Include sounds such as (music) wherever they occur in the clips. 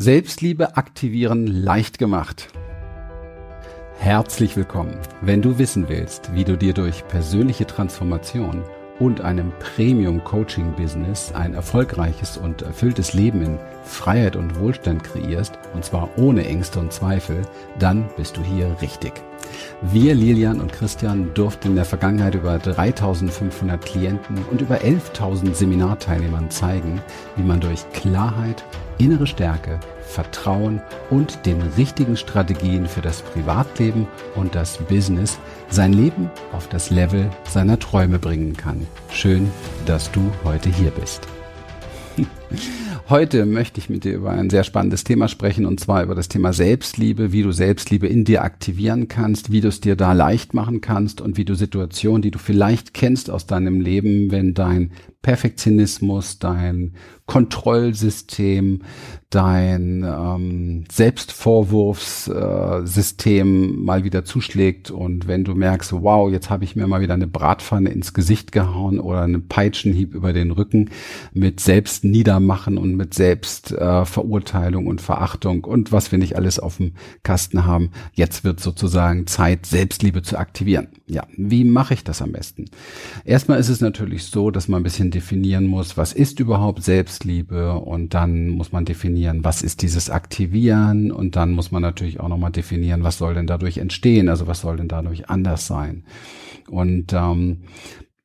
Selbstliebe aktivieren leicht gemacht. Herzlich willkommen. Wenn du wissen willst, wie du dir durch persönliche Transformation und einem Premium Coaching Business ein erfolgreiches und erfülltes Leben in Freiheit und Wohlstand kreierst, und zwar ohne Ängste und Zweifel, dann bist du hier richtig. Wir, Lilian und Christian, durften in der Vergangenheit über 3500 Klienten und über 11.000 Seminarteilnehmern zeigen, wie man durch Klarheit, innere Stärke, Vertrauen und den richtigen Strategien für das Privatleben und das Business sein Leben auf das Level seiner Träume bringen kann. Schön, dass du heute hier bist. (laughs) Heute möchte ich mit dir über ein sehr spannendes Thema sprechen und zwar über das Thema Selbstliebe, wie du Selbstliebe in dir aktivieren kannst, wie du es dir da leicht machen kannst und wie du Situationen, die du vielleicht kennst aus deinem Leben, wenn dein Perfektionismus, dein Kontrollsystem, dein ähm, Selbstvorwurfssystem äh, mal wieder zuschlägt und wenn du merkst, wow, jetzt habe ich mir mal wieder eine Bratpfanne ins Gesicht gehauen oder einen Peitschenhieb über den Rücken mit Selbstniedermachen und mit Selbstverurteilung äh, und Verachtung und was wir nicht alles auf dem Kasten haben, jetzt wird sozusagen Zeit, Selbstliebe zu aktivieren. Ja, wie mache ich das am besten? Erstmal ist es natürlich so, dass man ein bisschen definieren muss, was ist überhaupt Selbstliebe und dann muss man definieren, was ist dieses Aktivieren und dann muss man natürlich auch nochmal definieren, was soll denn dadurch entstehen, also was soll denn dadurch anders sein. Und ähm,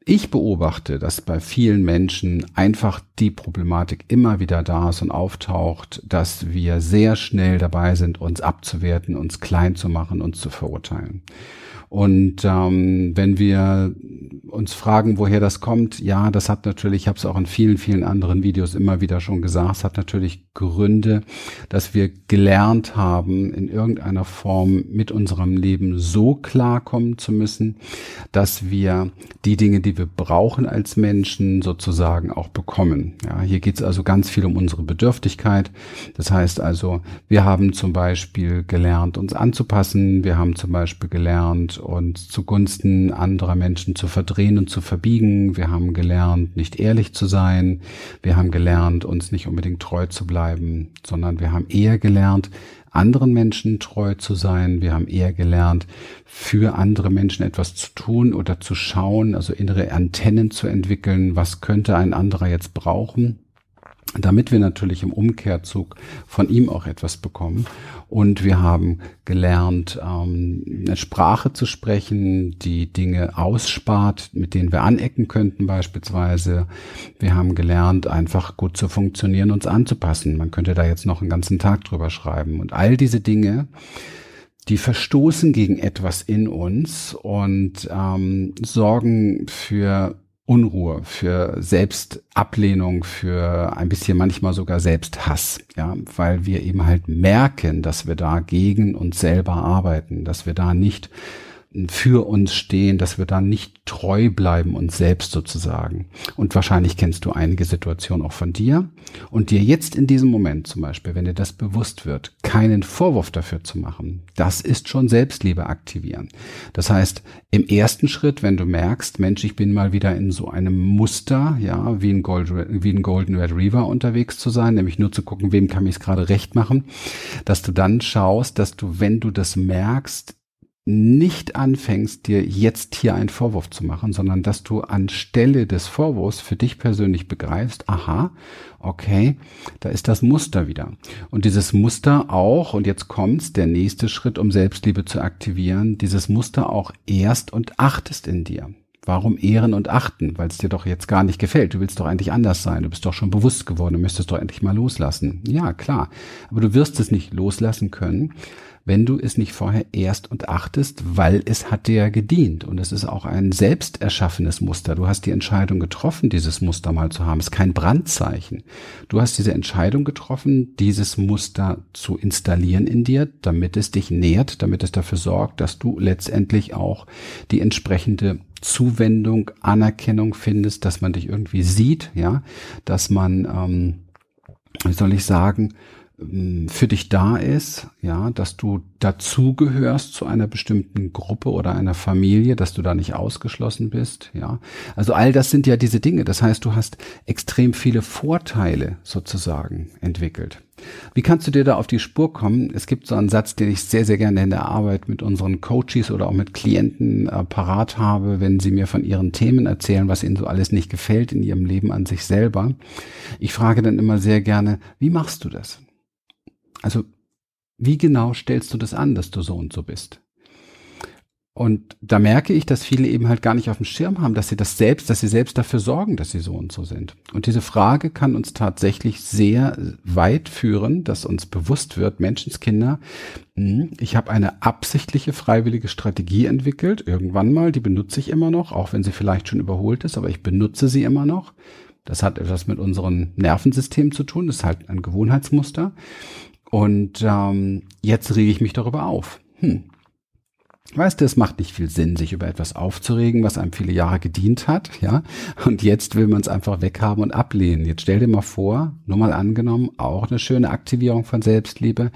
ich beobachte, dass bei vielen Menschen einfach die Problematik immer wieder da ist und auftaucht, dass wir sehr schnell dabei sind, uns abzuwerten, uns klein zu machen, uns zu verurteilen. Und ähm, wenn wir uns fragen, woher das kommt, ja, das hat natürlich, ich habe es auch in vielen, vielen anderen Videos immer wieder schon gesagt, es hat natürlich Gründe, dass wir gelernt haben, in irgendeiner Form mit unserem Leben so klarkommen zu müssen, dass wir die Dinge, die wir brauchen als Menschen, sozusagen auch bekommen. Ja, hier geht es also ganz viel um unsere Bedürftigkeit. Das heißt also, wir haben zum Beispiel gelernt, uns anzupassen. Wir haben zum Beispiel gelernt, uns zugunsten anderer Menschen zu verdrehen und zu verbiegen. Wir haben gelernt, nicht ehrlich zu sein. Wir haben gelernt, uns nicht unbedingt treu zu bleiben, sondern wir haben eher gelernt, anderen Menschen treu zu sein. Wir haben eher gelernt, für andere Menschen etwas zu tun oder zu schauen, also innere Antennen zu entwickeln. Was könnte ein anderer jetzt brauchen? Damit wir natürlich im Umkehrzug von ihm auch etwas bekommen. Und wir haben gelernt, ähm, eine Sprache zu sprechen, die Dinge ausspart, mit denen wir anecken könnten beispielsweise. Wir haben gelernt, einfach gut zu funktionieren, uns anzupassen. Man könnte da jetzt noch einen ganzen Tag drüber schreiben. Und all diese Dinge, die verstoßen gegen etwas in uns und ähm, sorgen für Unruhe, für Selbstablehnung, für ein bisschen manchmal sogar Selbsthass, ja, weil wir eben halt merken, dass wir da gegen uns selber arbeiten, dass wir da nicht für uns stehen, dass wir da nicht treu bleiben uns selbst sozusagen. Und wahrscheinlich kennst du einige Situationen auch von dir und dir jetzt in diesem Moment zum Beispiel, wenn dir das bewusst wird, keinen Vorwurf dafür zu machen, das ist schon Selbstliebe aktivieren. Das heißt, im ersten Schritt, wenn du merkst, Mensch, ich bin mal wieder in so einem Muster, ja, wie ein, Gold, wie ein Golden Retriever unterwegs zu sein, nämlich nur zu gucken, wem kann ich es gerade recht machen, dass du dann schaust, dass du, wenn du das merkst, nicht anfängst, dir jetzt hier einen Vorwurf zu machen, sondern dass du anstelle des Vorwurfs für dich persönlich begreifst, aha, okay, da ist das Muster wieder. Und dieses Muster auch, und jetzt kommt's, der nächste Schritt, um Selbstliebe zu aktivieren, dieses Muster auch erst und achtest in dir. Warum ehren und achten? Weil es dir doch jetzt gar nicht gefällt. Du willst doch eigentlich anders sein. Du bist doch schon bewusst geworden. Du müsstest doch endlich mal loslassen. Ja, klar. Aber du wirst es nicht loslassen können, wenn du es nicht vorher erst und achtest, weil es hat dir gedient. Und es ist auch ein selbst erschaffenes Muster. Du hast die Entscheidung getroffen, dieses Muster mal zu haben. Es ist kein Brandzeichen. Du hast diese Entscheidung getroffen, dieses Muster zu installieren in dir, damit es dich nährt, damit es dafür sorgt, dass du letztendlich auch die entsprechende Zuwendung, Anerkennung findest, dass man dich irgendwie sieht, ja, dass man, ähm, wie soll ich sagen, für dich da ist, ja, dass du dazugehörst zu einer bestimmten Gruppe oder einer Familie, dass du da nicht ausgeschlossen bist, ja. Also all das sind ja diese Dinge. Das heißt, du hast extrem viele Vorteile sozusagen entwickelt. Wie kannst du dir da auf die Spur kommen? Es gibt so einen Satz, den ich sehr, sehr gerne in der Arbeit mit unseren Coaches oder auch mit Klienten äh, parat habe, wenn sie mir von ihren Themen erzählen, was ihnen so alles nicht gefällt in ihrem Leben an sich selber. Ich frage dann immer sehr gerne, wie machst du das? Also, wie genau stellst du das an, dass du so und so bist? Und da merke ich, dass viele eben halt gar nicht auf dem Schirm haben, dass sie das selbst, dass sie selbst dafür sorgen, dass sie so und so sind. Und diese Frage kann uns tatsächlich sehr weit führen, dass uns bewusst wird, Menschenskinder, hm, ich habe eine absichtliche freiwillige Strategie entwickelt, irgendwann mal, die benutze ich immer noch, auch wenn sie vielleicht schon überholt ist, aber ich benutze sie immer noch. Das hat etwas mit unserem Nervensystem zu tun, das ist halt ein Gewohnheitsmuster. Und ähm, jetzt rege ich mich darüber auf. Hm, Weißt du, es macht nicht viel Sinn, sich über etwas aufzuregen, was einem viele Jahre gedient hat, ja. Und jetzt will man es einfach weghaben und ablehnen. Jetzt stell dir mal vor, nur mal angenommen, auch eine schöne Aktivierung von Selbstliebe.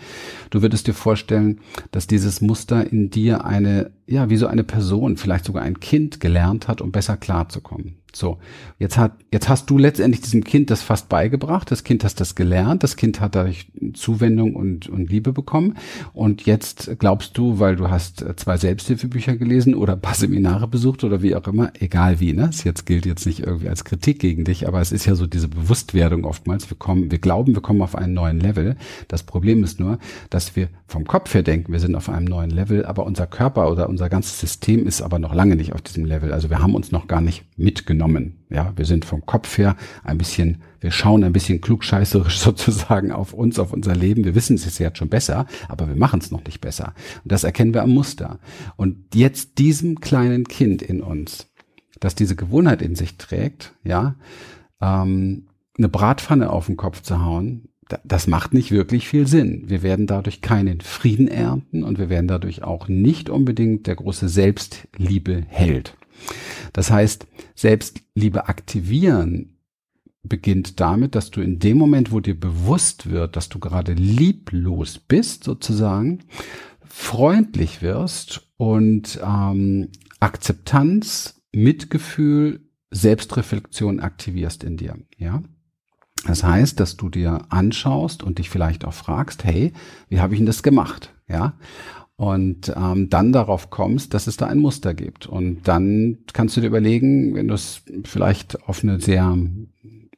Du würdest dir vorstellen, dass dieses Muster in dir eine, ja, wie so eine Person, vielleicht sogar ein Kind gelernt hat, um besser klarzukommen. So, jetzt hat, jetzt hast du letztendlich diesem Kind das fast beigebracht. Das Kind hat das gelernt. Das Kind hat dadurch Zuwendung und, und Liebe bekommen. Und jetzt glaubst du, weil du hast zwei Selbsthilfebücher gelesen oder ein paar Seminare besucht oder wie auch immer, egal wie, ne? Das jetzt gilt jetzt nicht irgendwie als Kritik gegen dich, aber es ist ja so diese Bewusstwerdung oftmals. Wir kommen, wir glauben, wir kommen auf einen neuen Level. Das Problem ist nur, dass wir vom Kopf her denken, wir sind auf einem neuen Level, aber unser Körper oder unser ganzes System ist aber noch lange nicht auf diesem Level. Also wir haben uns noch gar nicht mitgenommen genommen. Ja, wir sind vom Kopf her ein bisschen, wir schauen ein bisschen klugscheißerisch (laughs) sozusagen auf uns, auf unser Leben. Wir wissen es jetzt schon besser, aber wir machen es noch nicht besser. Und das erkennen wir am Muster. Und jetzt diesem kleinen Kind in uns, das diese Gewohnheit in sich trägt, ja, ähm, eine Bratpfanne auf den Kopf zu hauen, das macht nicht wirklich viel Sinn. Wir werden dadurch keinen Frieden ernten und wir werden dadurch auch nicht unbedingt der große Selbstliebe Held. Das heißt, Selbstliebe aktivieren beginnt damit, dass du in dem Moment, wo dir bewusst wird, dass du gerade lieblos bist, sozusagen, freundlich wirst und ähm, Akzeptanz, Mitgefühl, Selbstreflexion aktivierst in dir. Ja, das heißt, dass du dir anschaust und dich vielleicht auch fragst, hey, wie habe ich denn das gemacht? Ja, und ähm, dann darauf kommst, dass es da ein Muster gibt. Und dann kannst du dir überlegen, wenn du es vielleicht auf eine sehr,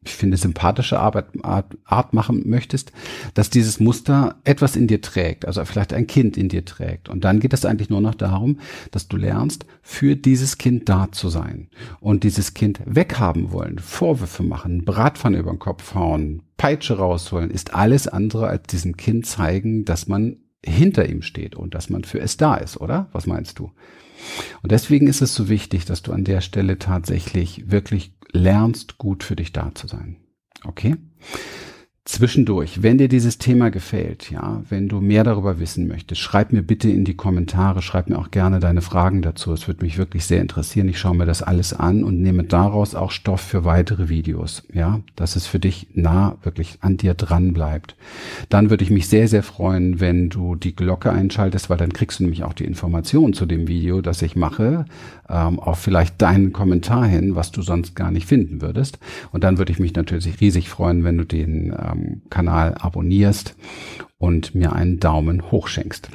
ich finde, sympathische Arbeit, Art, Art machen möchtest, dass dieses Muster etwas in dir trägt, also vielleicht ein Kind in dir trägt. Und dann geht es eigentlich nur noch darum, dass du lernst, für dieses Kind da zu sein und dieses Kind weghaben wollen, Vorwürfe machen, Bratpfanne über den Kopf hauen, Peitsche rausholen, ist alles andere als diesem Kind zeigen, dass man hinter ihm steht und dass man für es da ist, oder? Was meinst du? Und deswegen ist es so wichtig, dass du an der Stelle tatsächlich wirklich lernst, gut für dich da zu sein. Okay? Zwischendurch, wenn dir dieses Thema gefällt, ja, wenn du mehr darüber wissen möchtest, schreib mir bitte in die Kommentare, schreib mir auch gerne deine Fragen dazu. Es würde mich wirklich sehr interessieren. Ich schaue mir das alles an und nehme daraus auch Stoff für weitere Videos, ja, dass es für dich nah wirklich an dir dran bleibt. Dann würde ich mich sehr, sehr freuen, wenn du die Glocke einschaltest, weil dann kriegst du nämlich auch die Informationen zu dem Video, das ich mache, ähm, auch vielleicht deinen Kommentar hin, was du sonst gar nicht finden würdest. Und dann würde ich mich natürlich riesig freuen, wenn du den ähm, Kanal abonnierst und mir einen Daumen hoch schenkst.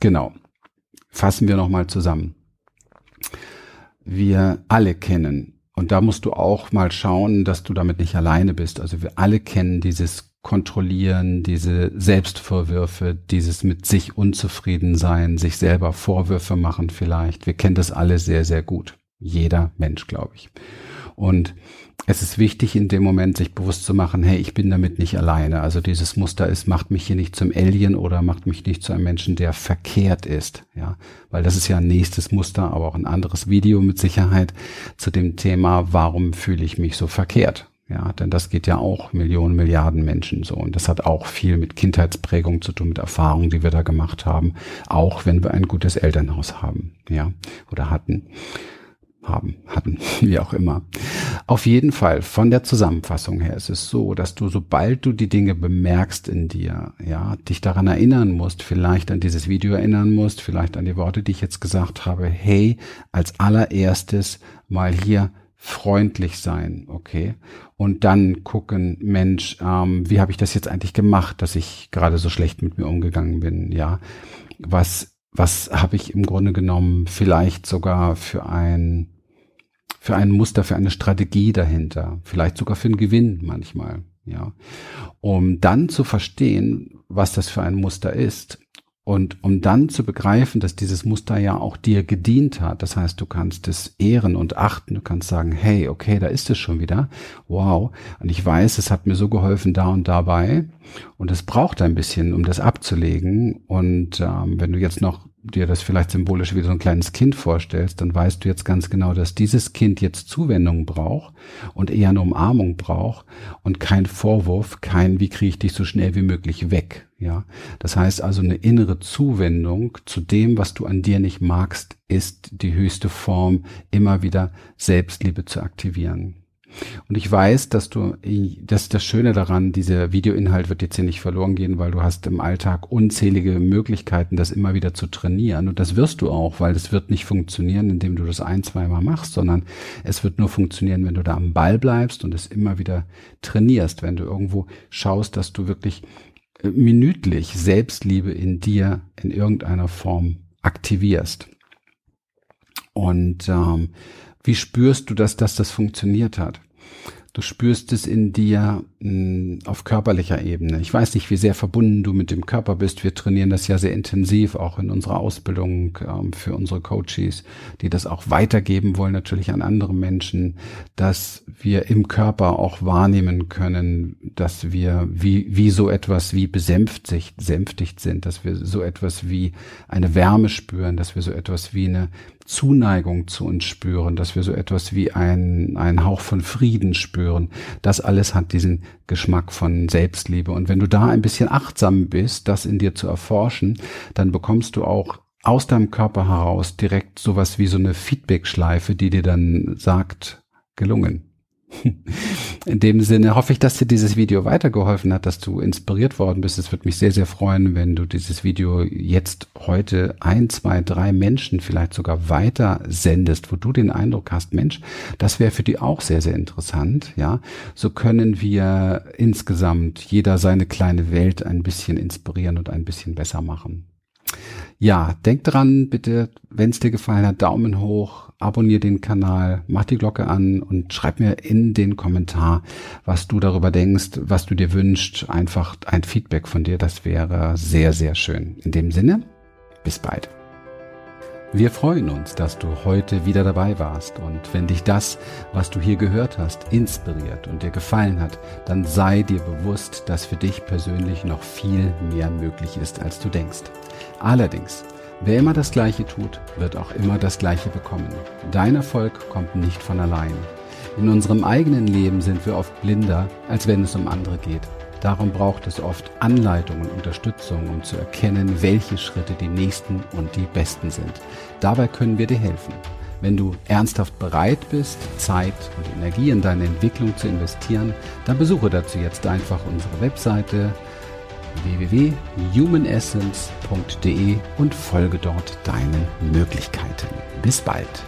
Genau. Fassen wir nochmal zusammen. Wir alle kennen, und da musst du auch mal schauen, dass du damit nicht alleine bist. Also wir alle kennen dieses Kontrollieren, diese Selbstvorwürfe, dieses mit sich unzufrieden sein, sich selber Vorwürfe machen vielleicht. Wir kennen das alle sehr, sehr gut. Jeder Mensch, glaube ich. Und es ist wichtig, in dem Moment sich bewusst zu machen, hey, ich bin damit nicht alleine. Also dieses Muster ist, macht mich hier nicht zum Alien oder macht mich nicht zu einem Menschen, der verkehrt ist. Ja, weil das ist ja ein nächstes Muster, aber auch ein anderes Video mit Sicherheit zu dem Thema, warum fühle ich mich so verkehrt? Ja, denn das geht ja auch Millionen, Milliarden Menschen so. Und das hat auch viel mit Kindheitsprägung zu tun, mit Erfahrungen, die wir da gemacht haben. Auch wenn wir ein gutes Elternhaus haben. Ja, oder hatten haben, hatten, (laughs) wie auch immer. Auf jeden Fall, von der Zusammenfassung her ist es so, dass du, sobald du die Dinge bemerkst in dir, ja, dich daran erinnern musst, vielleicht an dieses Video erinnern musst, vielleicht an die Worte, die ich jetzt gesagt habe, hey, als allererstes mal hier freundlich sein, okay? Und dann gucken, Mensch, ähm, wie habe ich das jetzt eigentlich gemacht, dass ich gerade so schlecht mit mir umgegangen bin, ja? Was, was habe ich im Grunde genommen vielleicht sogar für ein für ein Muster, für eine Strategie dahinter, vielleicht sogar für einen Gewinn manchmal, ja. Um dann zu verstehen, was das für ein Muster ist und um dann zu begreifen, dass dieses Muster ja auch dir gedient hat, das heißt, du kannst es ehren und achten, du kannst sagen, hey, okay, da ist es schon wieder, wow, und ich weiß, es hat mir so geholfen da und dabei. Und es braucht ein bisschen, um das abzulegen. Und ähm, wenn du jetzt noch dir das vielleicht symbolisch wie so ein kleines Kind vorstellst, dann weißt du jetzt ganz genau, dass dieses Kind jetzt Zuwendung braucht und eher eine Umarmung braucht und kein Vorwurf, kein wie kriege ich dich so schnell wie möglich weg, ja? Das heißt also eine innere Zuwendung zu dem, was du an dir nicht magst, ist die höchste Form immer wieder Selbstliebe zu aktivieren. Und ich weiß, dass du, das ist das Schöne daran, dieser Videoinhalt wird jetzt hier nicht verloren gehen, weil du hast im Alltag unzählige Möglichkeiten, das immer wieder zu trainieren. Und das wirst du auch, weil es wird nicht funktionieren, indem du das ein, zweimal machst, sondern es wird nur funktionieren, wenn du da am Ball bleibst und es immer wieder trainierst, wenn du irgendwo schaust, dass du wirklich äh, minütlich Selbstliebe in dir in irgendeiner Form aktivierst. Und ähm, wie spürst du, dass, dass das funktioniert hat? Du spürst es in dir mh, hm, auf körperlicher Ebene. Ich weiß nicht, wie sehr verbunden du mit dem Körper bist. Wir trainieren das ja sehr intensiv, auch in unserer Ausbildung ähm, für unsere Coaches, die das auch weitergeben wollen, natürlich an andere Menschen, dass wir im Körper auch wahrnehmen können, dass wir wie, wie so etwas wie besänftigt sind, dass wir so etwas wie eine Wärme spüren, dass wir so etwas wie eine Zuneigung zu uns spüren, dass wir so etwas wie ein, ein Hauch von Frieden spüren. Das alles hat diesen Geschmack von Selbstliebe. Und wenn du da ein bisschen achtsam bist, das in dir zu erforschen, dann bekommst du auch aus deinem Körper heraus direkt sowas wie so eine Feedback-Schleife, die dir dann sagt, gelungen. In dem Sinne hoffe ich, dass dir dieses Video weitergeholfen hat, dass du inspiriert worden bist. Es würde mich sehr, sehr freuen, wenn du dieses Video jetzt heute ein, zwei, drei Menschen vielleicht sogar weiter sendest, wo du den Eindruck hast, Mensch, das wäre für die auch sehr, sehr interessant. Ja, so können wir insgesamt jeder seine kleine Welt ein bisschen inspirieren und ein bisschen besser machen. Ja, denk dran, bitte, wenn es dir gefallen hat, Daumen hoch, abonniere den Kanal, mach die Glocke an und schreib mir in den Kommentar, was du darüber denkst, was du dir wünschst. Einfach ein Feedback von dir, das wäre sehr, sehr schön. In dem Sinne, bis bald. Wir freuen uns, dass du heute wieder dabei warst und wenn dich das, was du hier gehört hast, inspiriert und dir gefallen hat, dann sei dir bewusst, dass für dich persönlich noch viel mehr möglich ist, als du denkst. Allerdings, wer immer das Gleiche tut, wird auch immer das Gleiche bekommen. Dein Erfolg kommt nicht von allein. In unserem eigenen Leben sind wir oft blinder, als wenn es um andere geht. Darum braucht es oft Anleitung und Unterstützung, um zu erkennen, welche Schritte die nächsten und die besten sind. Dabei können wir dir helfen. Wenn du ernsthaft bereit bist, Zeit und Energie in deine Entwicklung zu investieren, dann besuche dazu jetzt einfach unsere Webseite www.humanessence.de und folge dort deinen Möglichkeiten. Bis bald.